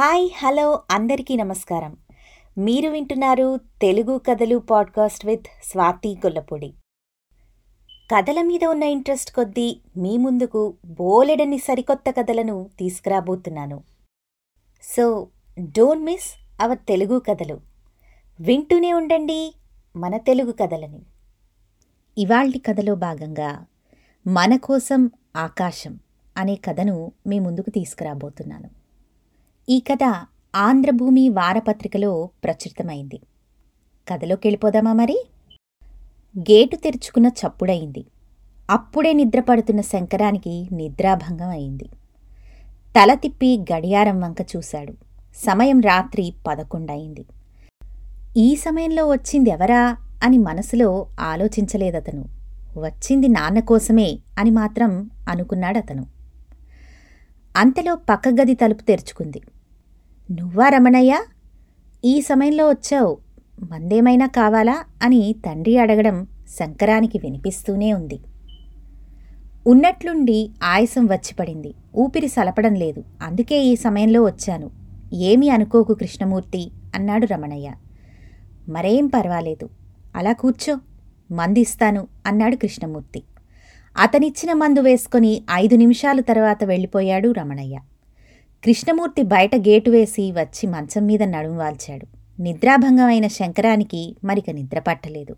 Hi hello అందరికీ నమస్కారం. మీరు వింటున్నారు తెలుగు కథలు పాడ్కాస్ట్ విత్ స్వాతి గొల్లపూడి. కథల మీద ఉన్న ఇంట్రెస్ట్ కొద్దీ మీ ముందుకు బోలెడని సరికొత్త కథలను తీసుకురాబోతున్నాను. So don't miss our Telugu కథలు. వింటూనే ఉండండి మన తెలుగు కథలని. ఇవాల్టి కథలో భాగంగా మన కోసం ఆకాశం అనే కథను మీ ముందుకు తీసుకురాబోతున్నాను. ఈ కథ ఆంధ్రభూమి వారపత్రికలో ప్రచురితమైంది. కథలోకి వెళ్ళిపోదామా మరి? గేటు తెరుచుకున్న చప్పుడయింది. అప్పుడే నిద్రపడుతున్న శంకరానికి నిద్రాభంగం అయింది. తల తిప్పి గడియారం వంక చూశాడు. సమయం రాత్రి పదకొండయింది. ఈ సమయంలో వచ్చింది ఎవరా అని మనసులో ఆలోచించలేదతను. వచ్చింది నాన్న కోసమే అని మాత్రం అనుకున్నాడతను. అంతలో పక్క గది తలుపు తెరుచుకుంది. నువ్వా రమణయ్య? ఈ సమయంలో వచ్చావు. మందేమైనా కావాలా? అని తండ్రి అడగడం శంకరానికి వినిపిస్తూనే ఉంది. ఉన్నట్లుండి ఆయాసం వచ్చిపడింది ఊపిరి సలపడం లేదు. అందుకే ఈ సమయంలో వచ్చాను. ఏమీ అనుకోకు కృష్ణమూర్తి అన్నాడు రమణయ్య. మరేం పర్వాలేదు. అలా కూర్చో. మందిస్తాను అన్నాడు కృష్ణమూర్తి. అతనిచ్చిన మందు వేసుకొని ఐదు నిమిషాల తర్వాత వెళ్ళిపోయాడు రమణయ్య. కృష్ణమూర్తి బయట గేటు వేసి వచ్చి మంచం మీద నడుం వాల్చాడు. నిద్రాభంగమైన శంకరానికి మరిక నిద్ర పట్టలేదు.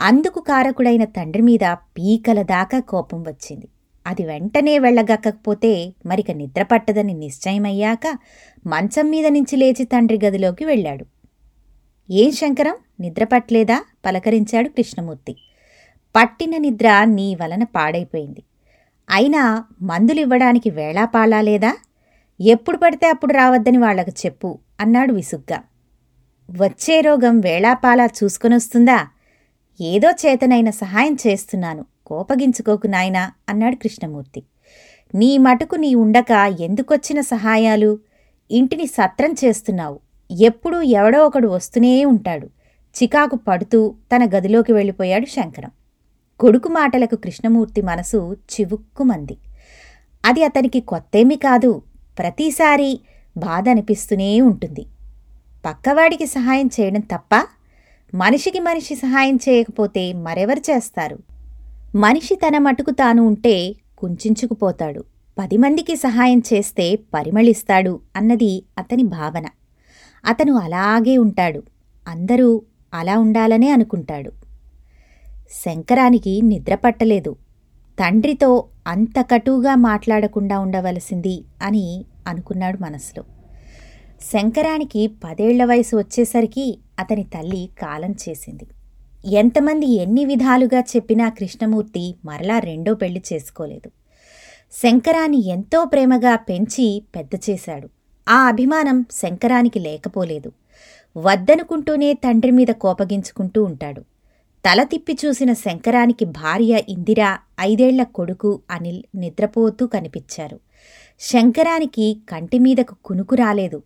అందుకు కారకుడైన తండ్రి మీద పీకల దాకా కోపం వచ్చింది. అది వెంటనే వెళ్ళగక్కకపోతే మరిక నిద్ర పట్టదని నిశ్చయమయ్యాక మంచం మీద నుంచి లేచి తండ్రి గదిలోకి వెళ్ళాడు. ఏం శంకరం? నిద్ర పట్టలేదా? పలకరించాడు కృష్ణమూర్తి. పట్టిన నిద్ర నీ వలన పాడైపోయింది. అయినా మందులివ్వడానికి వేళాపాళా లేదా? ఎప్పుడు పడితే అప్పుడు రావద్దని వాళ్ళకు చెప్పు అన్నాడు విసుగ్గా. వచ్చే రోగం వేళాపాలా చూసుకొనొస్తుందా ఏదో చేతనైన సహాయం చేస్తున్నాను. కోపగించుకోకు నాయనా అన్నాడు కృష్ణమూర్తి. నీ మటుకు నీ ఉండక ఎందుకొచ్చిన సహాయాలు? ఇంటిని సత్రం చేస్తున్నావు. ఎప్పుడూ ఎవడో ఒకడు వస్తూనే ఉంటాడు. చికాకు పడుతూ తన గదిలోకి వెళ్ళిపోయాడు శంకరం. కొడుకు మాటలకు కృష్ణమూర్తి మనసు చివుక్కుమంది. అది అతనికి కొత్తేమీ కాదు. ప్రతిసారి బాధ అనిపిస్తూనే ఉంటుంది. పక్కవాడికి సహాయం చేయడం తప్ప మనిషికి మనిషి సహాయం చేయకపోతే మరెవరు చేస్తారు? మనిషి తన మటుకు తాను ఉంటే కుంచుకుపోతాడు పది మందికి సహాయం చేస్తే పరిమళిస్తాడు అన్నది అతని భావన. అతను అలాగే ఉంటాడు. అందరూ అలా ఉండాలనే అనుకుంటాడు. శంకరానికి నిద్రపట్టలేదు తండ్రితో అంత కటుగా మాట్లాడకుండా ఉండవలసింది అని అనుకున్నాడు మనసులో. శంకరానికి పదేళ్ళ వయసు వచ్చేసరికి అతని తల్లి కాలం చేసింది. ఎంతమంది ఎన్ని విధాలుగా చెప్పినా కృష్ణమూర్తి మరలా రెండో పెళ్ళి చేసుకోలేదు. శంకరాన్ని ఎంతో ప్రేమగా పెంచి పెద్ద చేశాడు. ఆ అభిమానం శంకరానికి లేకపోలేదు. వద్దనుకుంటూనే తండ్రి మీద కోపగించుకుంటూ ఉంటాడు. తల తిప్పి చూసిన శంకరానికి భార్య ఇందిరా ఐదేళ్ళ కొడుకు అనిల్ నిద్రపోతూ కనిపించారు. శంకరానికి కంటిమీదకు కునుకు రాలేదు.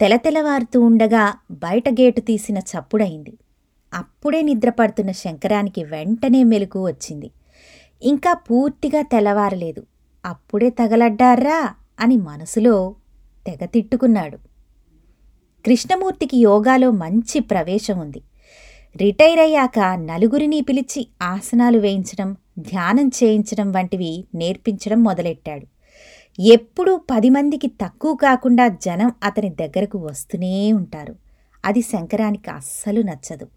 తెలతెలవారుతూ ఉండగా బయట గేటు తీసిన చప్పుడైంది అప్పుడే నిద్రపడుతున్న శంకరానికి వెంటనే మెలకు వచ్చింది. ఇంకా పూర్తిగా తెల్లవారలేదు. అప్పుడే తగలడ్డారా అని మనసులో తెగ తిట్టుకున్నాడు. కృష్ణమూర్తికి యోగాలో మంచి ప్రవేశం ఉంది. రిటైర్ అయ్యాక నలుగురిని పిలిచి ఆసనాలు వేయించడం ధ్యానం చేయించడం వంటివి నేర్పించడం మొదలెట్టాడు. ఎప్పుడూ పది మందికి తక్కువ కాకుండా జనం అతని దగ్గరకు వస్తూనే ఉంటారు. అది శంకరానికి అస్సలు నచ్చదు.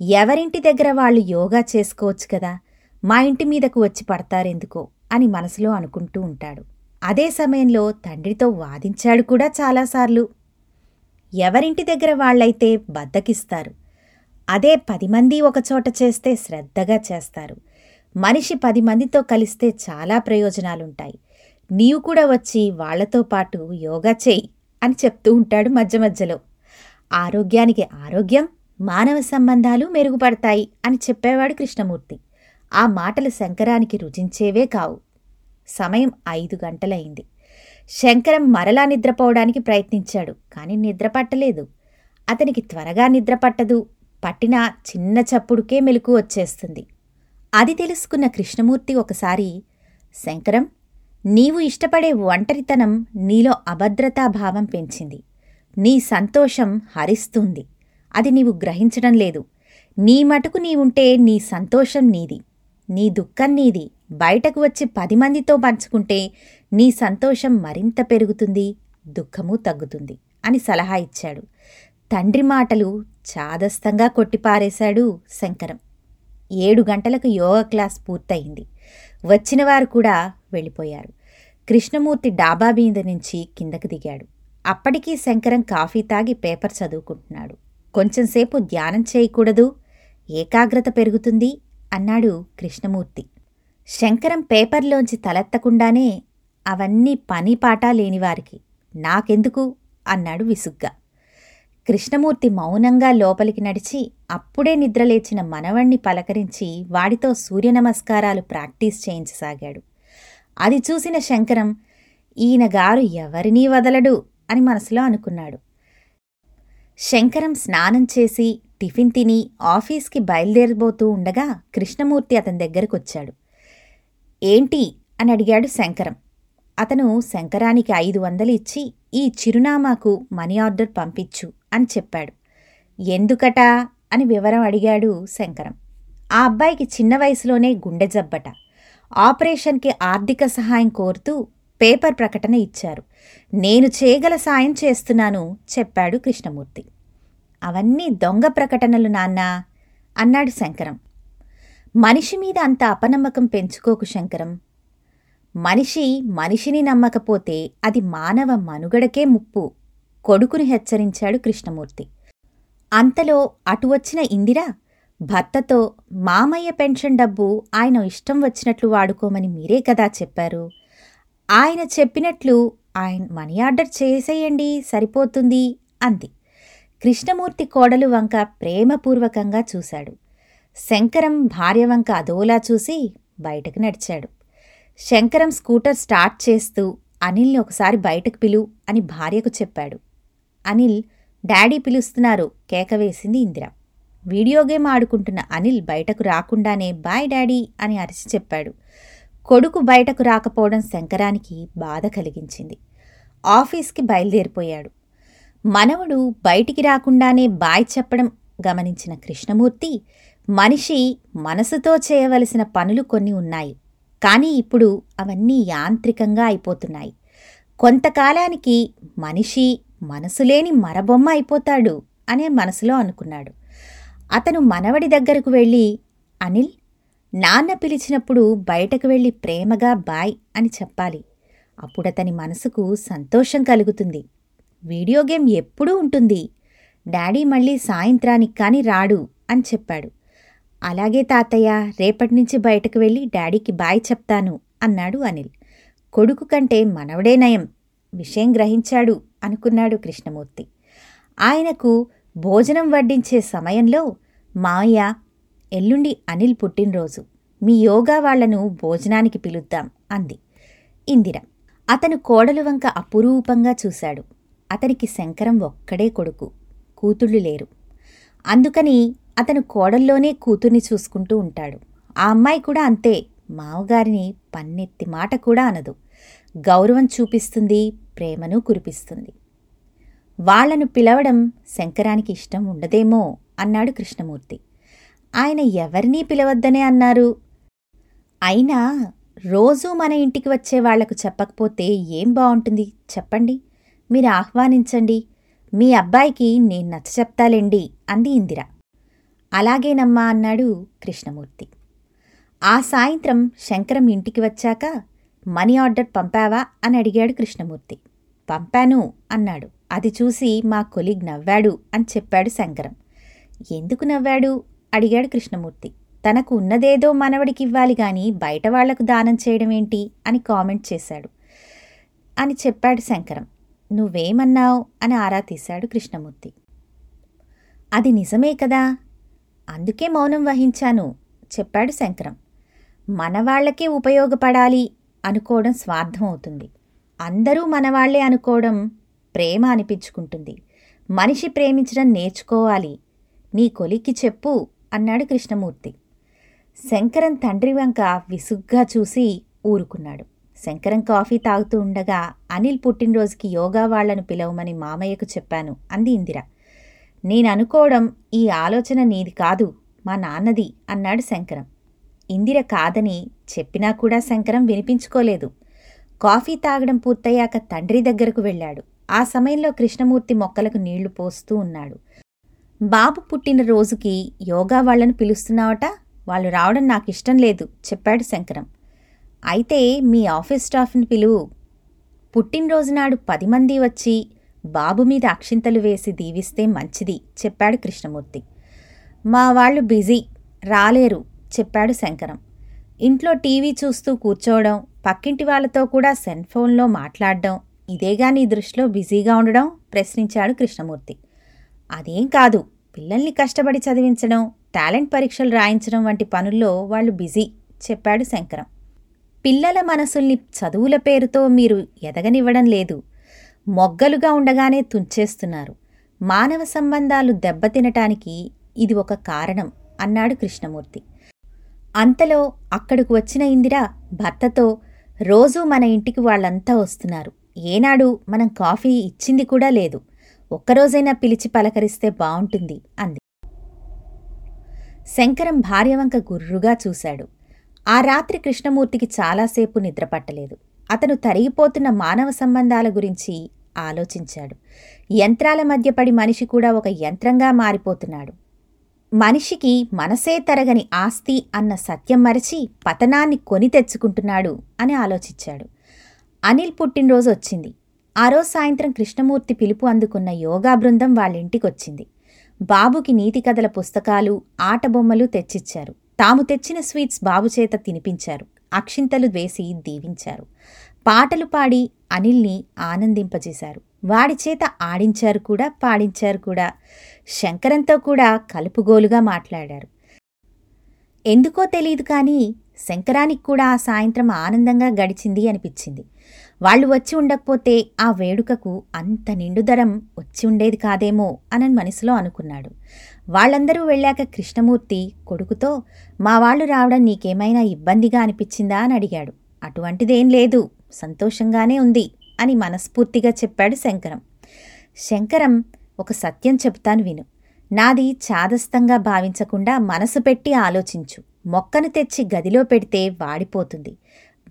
ఎవరింటి దగ్గర వాళ్ళు యోగా చేసుకోవచ్చు కదా? మా ఇంటి మీదకు వచ్చి పడతారెందుకో అని మనసులో అనుకుంటూ ఉంటాడు. అదే సమయంలో తండ్రితో వాదించాడు కూడా చాలాసార్లు. ఎవరింటి దగ్గర వాళ్ళైతే బద్దకిస్తారు. అదే పది మంది ఒకచోట చేస్తే శ్రద్ధగా చేస్తారు. మనిషి పది మందితో కలిస్తే చాలా ప్రయోజనాలుంటాయి. నీవు కూడా వచ్చి వాళ్ళతో పాటు యోగా చేయి అని చెప్తూ ఉంటాడు మధ్య మధ్యలో. ఆరోగ్యానికి ఆరోగ్యం మానవ సంబంధాలు మెరుగుపడతాయి అని చెప్పేవాడు కృష్ణమూర్తి. ఆ మాటలు శంకరానికి రుచించేవే కావు. సమయం ఐదు గంటలైంది. శంకరం మరలా నిద్రపోవడానికి ప్రయత్నించాడు కాని నిద్రపట్టలేదు అతనికి త్వరగా నిద్రపట్టదు పట్టిన చిన్న చప్పుడుకే మెలకు వచ్చేస్తుంది. అది తెలుసుకున్న కృష్ణమూర్తి ఒకసారి శంకరం నీవు ఇష్టపడే ఒంటరితనం నీలో అభద్రతాభావం పెంచింది. నీ సంతోషం హరిస్తుంది. అది నీవు గ్రహించడం లేదు. నీ మటుకు నీవుంటే నీ సంతోషం నీది. నీ దుఃఖం నీది. బయటకు వచ్చి పది మందితో పంచుకుంటే నీ సంతోషం మరింత పెరుగుతుంది దుఃఖము తగ్గుతుంది అని సలహా ఇచ్చాడు. తండ్రి మాటలు చాదస్తంగా కొట్టిపారేశాడు శంకరం. ఏడు గంటలకు యోగా క్లాస్ పూర్తయింది. వచ్చిన వారు కూడా వెళ్ళిపోయారు. కృష్ణమూర్తి డాబా మీద నుంచి కిందకు దిగాడు. అప్పటికీ శంకరం కాఫీ తాగి పేపర్ చదువుకుంటున్నాడు. కొంచెంసేపు ధ్యానం చేయకూడదు ఏకాగ్రత పెరుగుతుంది అన్నాడు కృష్ణమూర్తి. శంకరం పేపర్లోంచి తలెత్తకుండానే అవన్నీ పని పాట లేనివారికి నాకెందుకు? అన్నాడు విసుగ్గా. కృష్ణమూర్తి మౌనంగా లోపలికి నడిచి అప్పుడే నిద్రలేచిన మనవణ్ణి పలకరించి వాడితో సూర్య నమస్కారాలు ప్రాక్టీస్ చేయించసాగాడు. అది చూసిన శంకరం ఈయన గారు ఎవరినీ వదలడు? అని మనసులో అనుకున్నాడు. శంకరం స్నానం చేసి టిఫిన్ తిని ఆఫీస్కి బయలుదేరబోతూ ఉండగా కృష్ణమూర్తి అతని దగ్గరకొచ్చాడు. ఏంటి? అని అడిగాడు శంకరం. అతను శంకరానికి ఐదు వందలు ఇచ్చి ఈ చిరునామాకు మనీ ఆర్డర్ పంపించు. అని చెప్పాడు. ఎందుకట? అని వివరం అడిగాడు శంకరం. ఆ అబ్బాయికి చిన్న వయసులోనే గుండె జబ్బట. ఆపరేషన్కి ఆర్థిక సహాయం కోరుతూ పేపర్ ప్రకటన ఇచ్చారు. నేను చేయగల సాయం చేస్తున్నాను చెప్పాడు కృష్ణమూర్తి. అవన్నీ దొంగ ప్రకటనలు నాన్నా అన్నాడు శంకరం. మనిషి మీద అంత అపనమ్మకం పెంచుకోకు శంకరం. మనిషి మనిషిని నమ్మకపోతే అది మానవ మనుగడకే ముప్పు. కొడుకుని హెచ్చరించాడు కృష్ణమూర్తి. అంతలో అటు వచ్చిన ఇందిర భర్తతో మామయ్య పెన్షన్ డబ్బు ఆయన ఇష్టం వచ్చినట్లు వాడుకోమని మీరే కదా చెప్పారు. ఆయన చెప్పినట్లు ఆయన మనీ ఆర్డర్ చేసేయండి సరిపోతుంది అంది. కృష్ణమూర్తి కోడలు వంక ప్రేమపూర్వకంగా చూశాడు. శంకరం భార్య వంక అదోలా చూసి బయటకు నడిచాడు. శంకరం స్కూటర్ స్టార్ట్ చేస్తూ అనిల్ని ఒకసారి బయటకు పిలు అని భార్యకు చెప్పాడు. అనిల్ డాడీ పిలుస్తున్నారు. కేకవేసింది ఇందిర. వీడియో గేమ్ ఆడుకుంటున్న అనిల్ బయటకు రాకుండానే బాయ్ డాడీ అని అరిచి చెప్పాడు. కొడుకు బయటకు రాకపోవడం శంకరానికి బాధ కలిగించింది. ఆఫీస్కి బయలుదేరిపోయాడు. మనవడు బయటికి రాకుండానే బాయ్ చెప్పడం గమనించిన కృష్ణమూర్తి మనిషి మనసుతో చేయవలసిన పనులు కొన్ని ఉన్నాయి. కానీ ఇప్పుడు అవన్నీ యాంత్రికంగా అయిపోతున్నాయి. కొంతకాలానికి మనిషి మనసులేని మరబొమ్మ అయిపోతాడు అనే మనసులో అనుకున్నాడు. అతను మనవడి దగ్గరకు వెళ్ళి అనిల్ నాన్న పిలిచినప్పుడు బయటకు వెళ్ళి ప్రేమగా బాయ్ అని చెప్పాలి. అప్పుడతని మనసుకు సంతోషం కలుగుతుంది. వీడియో గేమ్ ఎప్పుడూ ఉంటుంది. డాడీ మళ్ళీ సాయంత్రానికి కానీ రాడు అని చెప్పాడు. అలాగే తాతయ్య రేపటి నుంచి బయటకు వెళ్ళి డాడీకి బాయ్ చెప్తాను అన్నాడు అనిల్. కొడుకు కంటే మనవడే నయం. విషయం గ్రహించాడు అనుకున్నాడు కృష్ణమూర్తి. ఆయనకు భోజనం వడ్డించే సమయంలో మాయ ఎల్లుండి అనిల్ పుట్టినరోజు మీ యోగా వాళ్ళను భోజనానికి పిలుద్దాం అంది. ఇందిర అతను కోడలు వంక అపురూపంగా చూశాడు. అతనికి శంకరం ఒక్కడే కొడుకు కూతుళ్ళు లేరు. అందుకని అతను కోడల్లోనే కూతుర్ని చూసుకుంటూ ఉంటాడు. ఆ అమ్మాయి కూడా అంతే మావగారిని పన్నెత్తి మాట కూడా అనదు. గౌరవం చూపిస్తుంది ప్రేమను కురిపిస్తుంది. వాళ్ళను పిలవడం శంకరానికి ఇష్టం ఉండదేమో అన్నాడు కృష్ణమూర్తి. ఆయన ఎవరినీ పిలవద్దనే అన్నారు? అయినా రోజూ మన ఇంటికి వచ్చే వాళ్ళకు చెప్పకపోతే ఏం బాగుంటుంది చెప్పండి. మీరు ఆహ్వానించండి. మీ అబ్బాయికి నేను నచ్చ చెప్తాలేండి అంది ఇందిర. అలాగేనమ్మా అన్నాడు కృష్ణమూర్తి. ఆ సాయంత్రం శంకరం ఇంటికి వచ్చాక మనీ ఆర్డర్ పంపావా? అని అడిగాడు కృష్ణమూర్తి. పంపాను అన్నాడు. అది చూసి మా కొలిగ్ నవ్వాడు అని చెప్పాడు శంకరం. ఎందుకు నవ్వాడు? అడిగాడు కృష్ణమూర్తి. తనకు ఉన్నదేదో మనవడికి ఇవ్వాలి గాని బయట వాళ్ళకు దానం చేయడం ఏంటి అని కామెంట్ చేశాడు. అని చెప్పాడు శంకరం. నువ్వేమన్నావు? అని ఆరా తీశాడు కృష్ణమూర్తి. అది నిజమే కదా? అందుకే మౌనం వహించాను చెప్పాడు శంకరం. మనవాళ్ళకే ఉపయోగపడాలి అనుకోవడం స్వార్థం అవుతుంది. అందరూ మనవాళ్ళే అనుకోవడం ప్రేమ అనిపించుకుంటుంది. మనిషి ప్రేమించడం నేర్చుకోవాలి. నీ కొలిక్కి చెప్పు అన్నాడు కృష్ణమూర్తి. శంకరం తండ్రి వంక విసుగ్గా చూసి ఊరుకున్నాడు. శంకరం కాఫీ తాగుతూ ఉండగా అనిల్ పుట్టినరోజుకి యోగా వాళ్ళను పిలవమని మామయ్యకు చెప్పాను అంది ఇందిర. నేను అనుకోవడం ఈ ఆలోచన నీది కాదు మా నాన్నది అన్నాడు శంకరం. ఇందిర కాదని చెప్పినా కూడా శంకరం వినిపించుకోలేదు. కాఫీ తాగడం పూర్తయ్యాక తండ్రి దగ్గరకు వెళ్ళాడు. ఆ సమయంలో కృష్ణమూర్తి మొక్కలకు నీళ్ళు పోస్తూ ఉన్నాడు. బాబు పుట్టిన రోజుకి యోగా వాళ్ళను పిలుస్తున్నావట? వాళ్ళు రావడం నాకు ఇష్టం లేదు చెప్పాడు శంకరం. అయితే మీ ఆఫీస్ స్టాఫ్ని పిలువు పుట్టినరోజు నాడు పది మంది వచ్చి బాబు మీద అక్షింతలు వేసి దీవిస్తే మంచిది చెప్పాడు కృష్ణమూర్తి. మా వాళ్ళు బిజీ రాలేరు చెప్పాడు శంకరం. ఇంట్లో టీవీ చూస్తూ కూర్చోవడం పక్కింటి వాళ్ళతో కూడా సెల్ ఫోన్లో మాట్లాడడం ఇదేగా నీ దృష్టిలో బిజీగా ఉండడం ప్రశ్నించాడు కృష్ణమూర్తి. అదేం కాదు పిల్లల్ని కష్టపడి చదివించడం టాలెంట్ పరీక్షలు రాయించడం వంటి పనుల్లో వాళ్ళు బిజీ చెప్పాడు శంకరం. పిల్లల మనసుల్ని చదువుల పేరుతో మీరు ఎదగనివ్వడం లేదు. మొగ్గలుగా ఉండగానే తుంచేస్తున్నారు. మానవ సంబంధాలు దెబ్బతినటానికి ఇది ఒక కారణం అన్నాడు కృష్ణమూర్తి. అంతలో అక్కడకు వచ్చిన ఇందిర భర్తతో రోజూ మన ఇంటికి వాళ్ళంతా వస్తున్నారు. ఏనాడు మనం కాఫీ ఇచ్చింది కూడా లేదు. ఒక్కరోజైనా పిలిచి పలకరిస్తే బావుంటుంది అంది. శంకరం భార్యవంక గుర్రుగా చూశాడు. ఆ రాత్రి కృష్ణమూర్తికి చాలాసేపు నిద్రపట్టలేదు. అతను తరిగిపోతున్న మానవ సంబంధాల గురించి ఆలోచించాడు. యంత్రాల మధ్య పడి మనిషి కూడా ఒక యంత్రంగా మారిపోతున్నాడు. మనిషికి మనసే తరగని ఆస్తి అన్న సత్యం మరచి పతనాన్ని కొని తెచ్చుకుంటున్నాడు అని ఆలోచించాడు. అనిల్ పుట్టినరోజు వచ్చింది. ఆ రోజు సాయంత్రం కృష్ణమూర్తి పిలుపు అందుకున్న యోగా బృందం వాళ్ళింటికొచ్చింది. బాబుకి నీతి కథల పుస్తకాలు ఆటబొమ్మలు తెచ్చిచ్చారు. తాము తెచ్చిన స్వీట్స్ బాబు చేత తినిపించారు. అక్షింతలు వేసి దీవించారు. పాటలు పాడి అనిల్ని ఆనందింపజేశారు. వాడి చేత ఆడించారు కూడా పాడించారు కూడా. శంకరంతో కూడా కలుపుగోలుగా మాట్లాడారు. ఎందుకో తెలియదు కానీ శంకరానికి కూడా ఆ సాయంత్రం ఆనందంగా గడిచింది అనిపించింది. వాళ్ళు వచ్చి ఉండకపోతే ఆ వేడుకకు అంత నిండుదరం వచ్చి ఉండేది కాదేమో అని మనసులో అనుకున్నాడు. వాళ్ళందరూ వెళ్ళాక కృష్ణమూర్తి కొడుకుతో మా వాళ్ళు రావడం నీకేమైనా ఇబ్బందిగా అనిపించిందా? అని అడిగాడు. అటువంటిదేం లేదు సంతోషంగానే ఉంది అని మనస్ఫూర్తిగా చెప్పాడు శంకరం. శంకరం ఒక సత్యం చెప్తాను విను. నాది చాదస్తంగా భావించకుండా మనసు పెట్టి ఆలోచించు. మొక్కను తెచ్చి గదిలో పెడితే వాడిపోతుంది.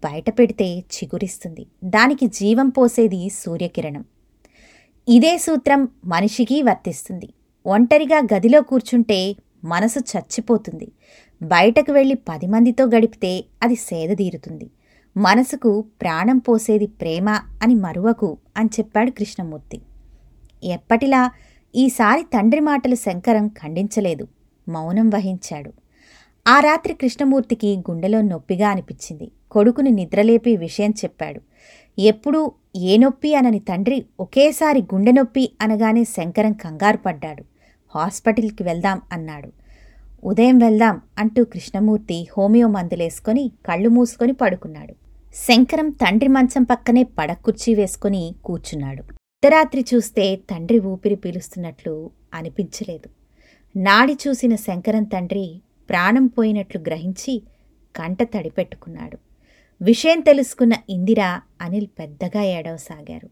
బయట పెడితే చిగురిస్తుంది. దానికి జీవం పోసేది సూర్యకిరణం. ఇదే సూత్రం మనిషికి వర్తిస్తుంది. ఒంటరిగా గదిలో కూర్చుంటే మనసు చచ్చిపోతుంది. బయటకు వెళ్ళి పది మందితో గడిపితే అది సేదదీరుతుంది మనసుకు ప్రాణం పోసేది ప్రేమ అని మరువకు అని చెప్పాడు కృష్ణమూర్తి. ఎప్పటిలా ఈసారి తండ్రి మాటలు శంకరం ఖండించలేదు. మౌనం వహించాడు. ఆ రాత్రి కృష్ణమూర్తికి గుండెలో నొప్పిగా అనిపించింది. కొడుకుని నిద్రలేపి విషయం చెప్పాడు. ఎప్పుడూ ఏ నొప్పి అనని తండ్రి ఒకేసారి గుండె నొప్పి అనగానే శంకరం కంగారు పడ్డాడు. హాస్పిటల్కి వెళ్దాం అన్నాడు. ఉదయం వెళ్దాం అంటూ కృష్ణమూర్తి హోమియో మందులేసుకొని కళ్ళు మూసుకొని పడుకున్నాడు. శంకరం తండ్రి మంచం పక్కనే పడకుర్చీ వేసుకుని కూర్చున్నాడు. అర్ధరాత్రి చూస్తే తండ్రి ఊపిరి పీలుస్తున్నట్లు అనిపించలేదు. నాడి చూసిన శంకరం తండ్రి ప్రాణం పోయినట్లు గ్రహించి కంట తడిపెట్టుకున్నాడు. విషయం తెలుసుకున్న ఇందిర అనిల్ పెద్దగా ఏడవసాగారు.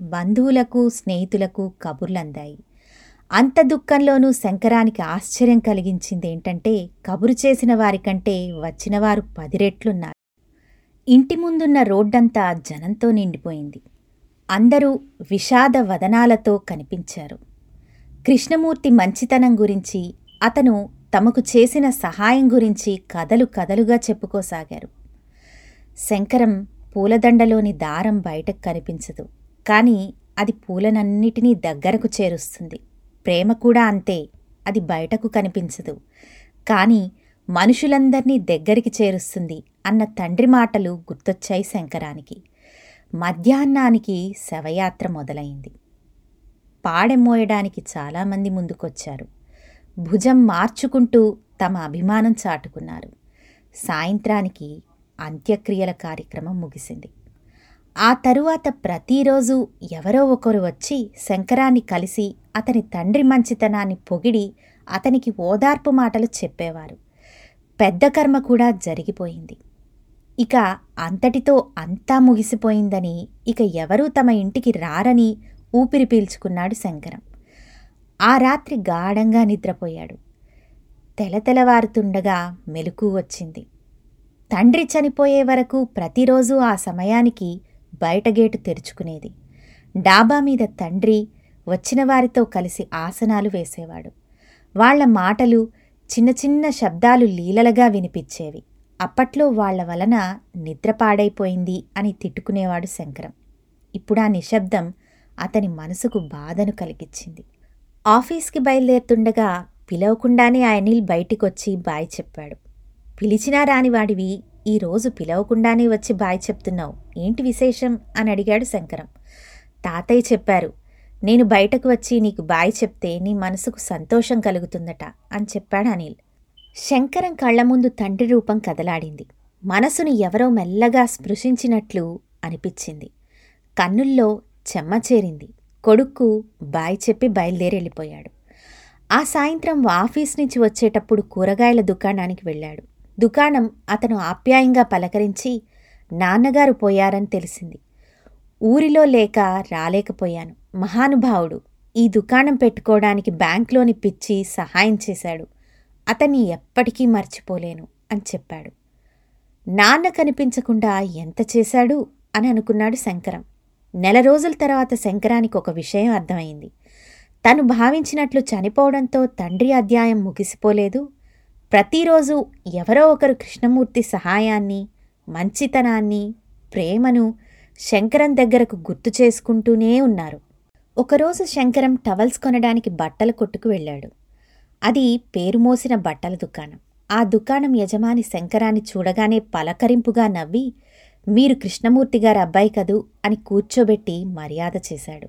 బంధువులకు స్నేహితులకు కబుర్లందాయి. అంత దుఃఖంలోనూ శంకరానికి ఆశ్చర్యం కలిగించిందేంటంటే కబురు చేసిన వారికంటే వచ్చినవారు పది రెట్లున్నారు. ఇంటి ముందున్న రోడ్డంతా జనంతో నిండిపోయింది. అందరూ విషాద వదనాలతో కనిపించారు. కృష్ణమూర్తి మంచితనం గురించి అతను తమకు చేసిన సహాయం గురించి కథలు కథలుగా చెప్పుకోసాగారు. శంకరం పూలదండలోని దారం బయటకు కనిపించదు కాని అది పూలనన్నిటినీ దగ్గరకు చేరుస్తుంది. ప్రేమ కూడా అంతే అది బయటకు కనిపించదు కాని మనుషులందర్నీ దగ్గరికి చేరుస్తుంది అన్న తండ్రి మాటలు గుర్తొచ్చాయి శంకరానికి. మధ్యాహ్నానికి శవయాత్ర మొదలైంది. పాడెమోయడానికి చాలామంది ముందుకొచ్చారు. భుజం మార్చుకుంటూ తమ అభిమానం చాటుకున్నారు. సాయంత్రానికి అంత్యక్రియల కార్యక్రమం ముగిసింది. ఆ తరువాత ప్రతిరోజు ఎవరో ఒకరు వచ్చి శంకరాన్ని కలిసి అతని తండ్రి మంచితనాన్ని పొగిడి అతనికి ఓదార్పు మాటలు చెప్పేవారు. పెద్ద కర్మ కూడా జరిగిపోయింది. ఇక అంతటితో అంతా ముగిసిపోయిందని ఇక ఎవరూ తమ ఇంటికి రారని ఊపిరి పీల్చుకున్నాడు శంకరం. ఆ రాత్రి గాఢంగా నిద్రపోయాడు. తెలతెలవారుతుండగా మెలకు వచ్చింది. తండ్రి చనిపోయే వరకు ప్రతిరోజు ఆ సమయానికి బయట గేటు తెరుచుకునేది. డాబా మీద తండ్రి వచ్చిన వారితో కలిసి ఆసనాలు వేసేవాడు. వాళ్ళ మాటలు చిన్న చిన్న శబ్దాలు లీలలుగా వినిపించేవి. అప్పట్లో వాళ్ళ వలన నిద్ర పాడైపోయింది అని తిట్టుకునేవాడు శంకరం. ఇప్పుడు ఆ నిశ్శబ్దం అతని మనసుకు బాధను కలిగించింది ఆఫీస్కి బయలుదేరుతుండగా పిలవకుండానే ఆ అనిల్ బయటికొచ్చి బాయ్ చెప్పాడు. పిలిచినా రానివాడివి ఈరోజు పిలవకుండానే వచ్చి బాయ్ చెప్తున్నావు. ఏంటి విశేషం? అని అడిగాడు శంకరం. తాతయ్య చెప్పారు నేను బయటకు వచ్చి నీకు బాయ్ చెప్తే నీ మనసుకు సంతోషం కలుగుతుందట అని చెప్పాడు అనిల్. శంకరం కళ్ళ ముందు తండ్రి రూపం కదలాడింది. మనసును ఎవరో మెల్లగా స్పృశించినట్లు అనిపించింది. కన్నుల్లో చెమ్మ చేరింది. కొడుక్కు బాయ్ చెప్పి బయలుదేరెళ్ళిపోయాడు. ఆ సాయంత్రం ఆఫీస్ నుంచి వచ్చేటప్పుడు కూరగాయల దుకాణానికి వెళ్ళాడు. దుకాణం అతను ఆప్యాయంగా పలకరించి నాన్నగారు పోయారని తెలిసింది. ఊరిలో లేక రాలేకపోయాను. మహానుభావుడు ఈ దుకాణం పెట్టుకోవడానికి బ్యాంక్లోని పిచ్చి సహాయం చేశాడు. అతన్ని ఎప్పటికీ మర్చిపోలేను అని చెప్పాడు. నాన్న కనిపించకుండా ఎంత చేశాడు? అని అనుకున్నాడు శంకరం. నెల రోజుల తర్వాత శంకరానికి ఒక విషయం అర్థమైంది. తను భావించినట్లు చనిపోవడంతో తండ్రి అధ్యాయం ముగిసిపోలేదు. ప్రతిరోజు ఎవరో ఒకరు కృష్ణమూర్తి సహాయాన్ని మంచితనాన్ని ప్రేమను శంకరం దగ్గరకు గుర్తు చేసుకుంటూనే ఉన్నారు. ఒకరోజు శంకరం టవల్స్ కొనడానికి బట్టల కొట్టుకు వెళ్ళాడు. అది పేరుమోసిన బట్టల దుకాణం. ఆ దుకాణం యజమాని శంకరాన్ని చూడగానే పలకరింపుగా నవ్వి మీరు కృష్ణమూర్తి గారి అబ్బాయి కదూ? అని కూర్చోబెట్టి మర్యాద చేశాడు.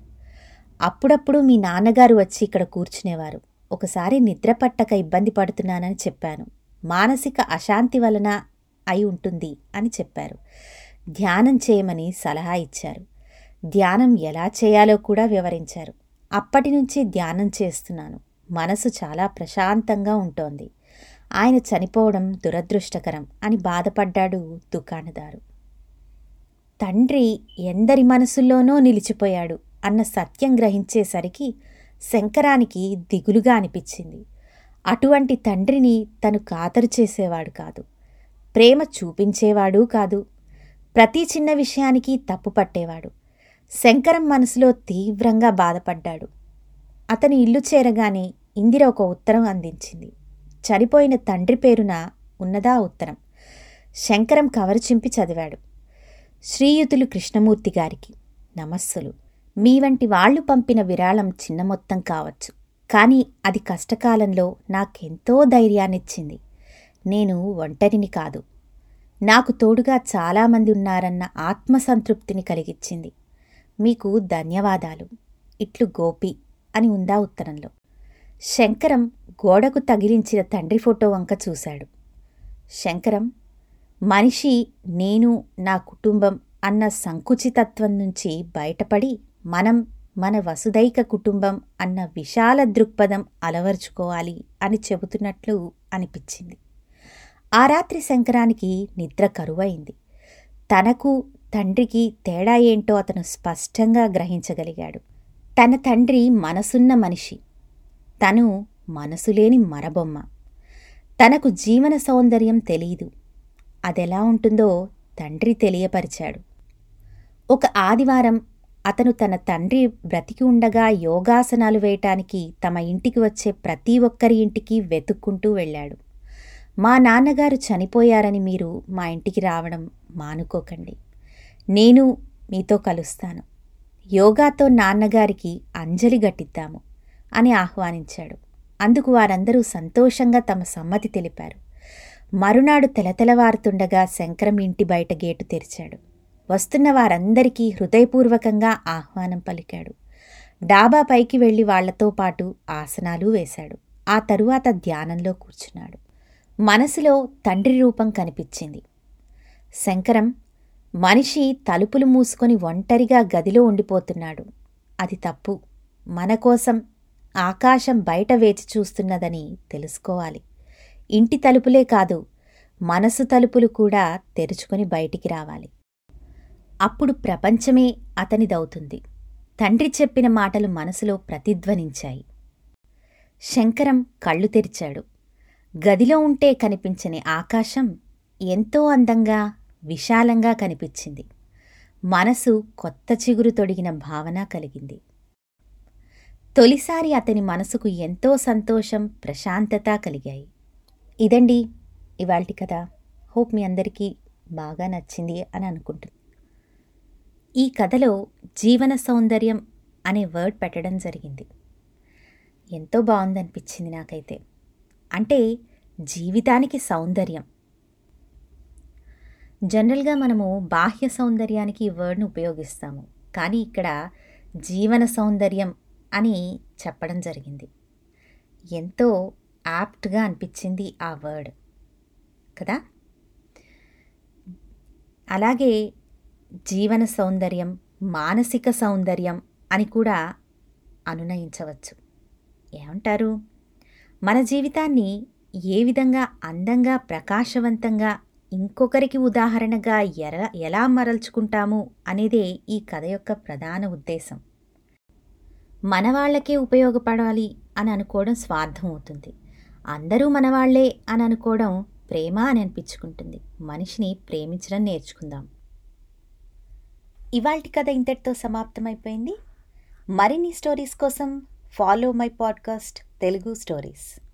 అప్పుడప్పుడు మీ నాన్నగారు వచ్చి ఇక్కడ కూర్చునేవారు. ఒకసారి నిద్ర పట్టక ఇబ్బంది పడుతున్నానని చెప్పాను. మానసిక అశాంతి వలన అయి ఉంటుంది అని చెప్పారు. ధ్యానం చేయమని సలహా ఇచ్చారు. ధ్యానం ఎలా చేయాలో కూడా వివరించారు. అప్పటి నుంచి ధ్యానం చేస్తున్నాను. మనసు చాలా ప్రశాంతంగా ఉంటోంది. ఆయన చనిపోవడం దురదృష్టకరం అని బాధపడ్డాడు దుకాణదారు. తండ్రి ఎందరి మనసుల్లోనో నిలిచిపోయాడు అన్న సత్యం గ్రహించేసరికి శంకరానికి దిగులుగా అనిపించింది. అటువంటి తండ్రిని తను ఖాతరు చేసేవాడు కాదు. ప్రేమ చూపించేవాడు కాదు. ప్రతి చిన్న విషయానికి తప్పు పట్టేవాడు. శంకరం మనసులో తీవ్రంగా బాధపడ్డాడు. అతని ఇల్లు చేరగానే ఇందిర ఒక ఉత్తరం అందించింది. చనిపోయిన తండ్రి పేరున ఉన్నదా ఉత్తరం. శంకరం కవరు చింపి చదివాడు. శ్రీయుతులు కృష్ణమూర్తి గారికి నమస్సులు. మీ వంటి వాళ్ళు పంపిన విరాళం చిన్న మొత్తం కావచ్చు. కానీ అది కష్టకాలంలో నాకెంతో ధైర్యాన్నిచ్చింది. నేను ఒంటరిని కాదు. నాకు తోడుగా చాలామంది ఉన్నారన్న ఆత్మసంతృప్తిని కలిగించింది మీకు ధన్యవాదాలు. ఇట్లు గోపి అని ఉందా ఉత్తరంలో. శంకరం గోడకు తగిలించిన తండ్రి ఫోటో వంక చూశాడు. శంకరం మనిషి నేను నా కుటుంబం అన్న సంకుచితత్వం నుంచి బయటపడి మనం మన వసుదైక కుటుంబం అన్న విశాల దృక్పథం అలవరుచుకోవాలి అని చెబుతున్నట్లు అనిపించింది. ఆ రాత్రి శంకరానికి నిద్ర కరువైంది. తనకు తండ్రికి తేడా ఏంటో అతను స్పష్టంగా గ్రహించగలిగాడు. తన తండ్రి మనసున్న మనిషి. తను మనసులేని మరబొమ్మ. తనకు జీవన సౌందర్యం తెలీదు. అదెలా ఉంటుందో తండ్రి తెలియపరిచాడు. ఒక ఆదివారం అతను తన తండ్రి బ్రతికి ఉండగా యోగాసనాలు వేయటానికి తమ ఇంటికి వచ్చే ప్రతి ఒక్కరి ఇంటికి వెతుక్కుంటూ వెళ్ళాడు. మా నాన్నగారు చనిపోయారని మీరు మా ఇంటికి రావడం మానుకోకండి. నేను మీతో కలుస్తాను. యోగాతో నాన్నగారికి అంజలి గట్టిద్దాము అని ఆహ్వానించాడు. అందుకు వారందరూ సంతోషంగా తమ సమ్మతి తెలిపారు. మరునాడు తెలతెలవారుతుండగా శంకరం ఇంటి బయట గేటు తెరిచాడు. వస్తున్న వారందరికీ హృదయపూర్వకంగా ఆహ్వానం పలికాడు. డాబా పైకి వెళ్ళి వాళ్ళతో పాటు ఆసనాలు వేశాడు. ఆ తరువాత ధ్యానంలో కూర్చున్నాడు. మనసులో తండ్రి రూపం కనిపించింది. శంకరం మనిషి తలుపులు మూసుకొని ఒంటరిగా గదిలో ఉండిపోతున్నాడు. అది తప్పు. మన కోసం ఆకాశం బయట వేచి చూస్తున్నదని తెలుసుకోవాలి. ఇంటి తలుపులే కాదు మనసు తలుపులు కూడా తెరుచుకొని బయటికి రావాలి. అప్పుడు ప్రపంచమే అతనిదవుతుంది. తండ్రి చెప్పిన మాటలు మనసులో ప్రతిధ్వనించాయి. శంకరం కళ్ళు తెరిచాడు. గదిలో ఉంటే కనిపించని ఆకాశం ఎంతో అందంగా విశాలంగా కనిపించింది. మనసు కొత్త చిగురు తొడిగిన భావన కలిగింది. తొలిసారి అతని మనసుకు ఎంతో సంతోషం ప్రశాంతత కలిగాయి. ఇదండి ఇవాల్టి కథ. హోప్ మీ అందరికీ బాగా నచ్చింది అని అనుకుంటుంది ఈ కథలో జీవన సౌందర్యం అనే వర్డ్ పెట్టడం జరిగింది. ఎంతో బాగుందనిపించింది నాకైతే. అంటే జీవితానికి సౌందర్యం. జనరల్గా మనము బాహ్య సౌందర్యానికి ఈ వర్డ్ను ఉపయోగిస్తాము. కానీ ఇక్కడ జీవన సౌందర్యం అని చెప్పడం జరిగింది. ఎంతో యాప్ట్గా అనిపించింది ఆ వర్డ్. కదా? అలాగే జీవన సౌందర్యం మానసిక సౌందర్యం అని కూడా అనునయించవచ్చు. ఏమంటారు? మన జీవితాన్ని ఏ విధంగా అందంగా ప్రకాశవంతంగా ఇంకొకరికి ఉదాహరణగా ఎర ఎలా మరల్చుకుంటాము అనేదే ఈ కథ యొక్క ప్రధాన ఉద్దేశం. మనవాళ్ళకే ఉపయోగపడాలి అని అనుకోవడం స్వార్థం అవుతుంది. అందరూ మనవాళ్ళే అని అనుకోవడం ప్రేమ అని అనిపించుకుంటుంది. మనిషిని ప్రేమించడం నేర్చుకుందాం. ఇవాల్టి కథ ఇంతటితో సమాప్తమైపోయింది. మరిన్ని స్టోరీస్ కోసం follow my podcast Telugu stories.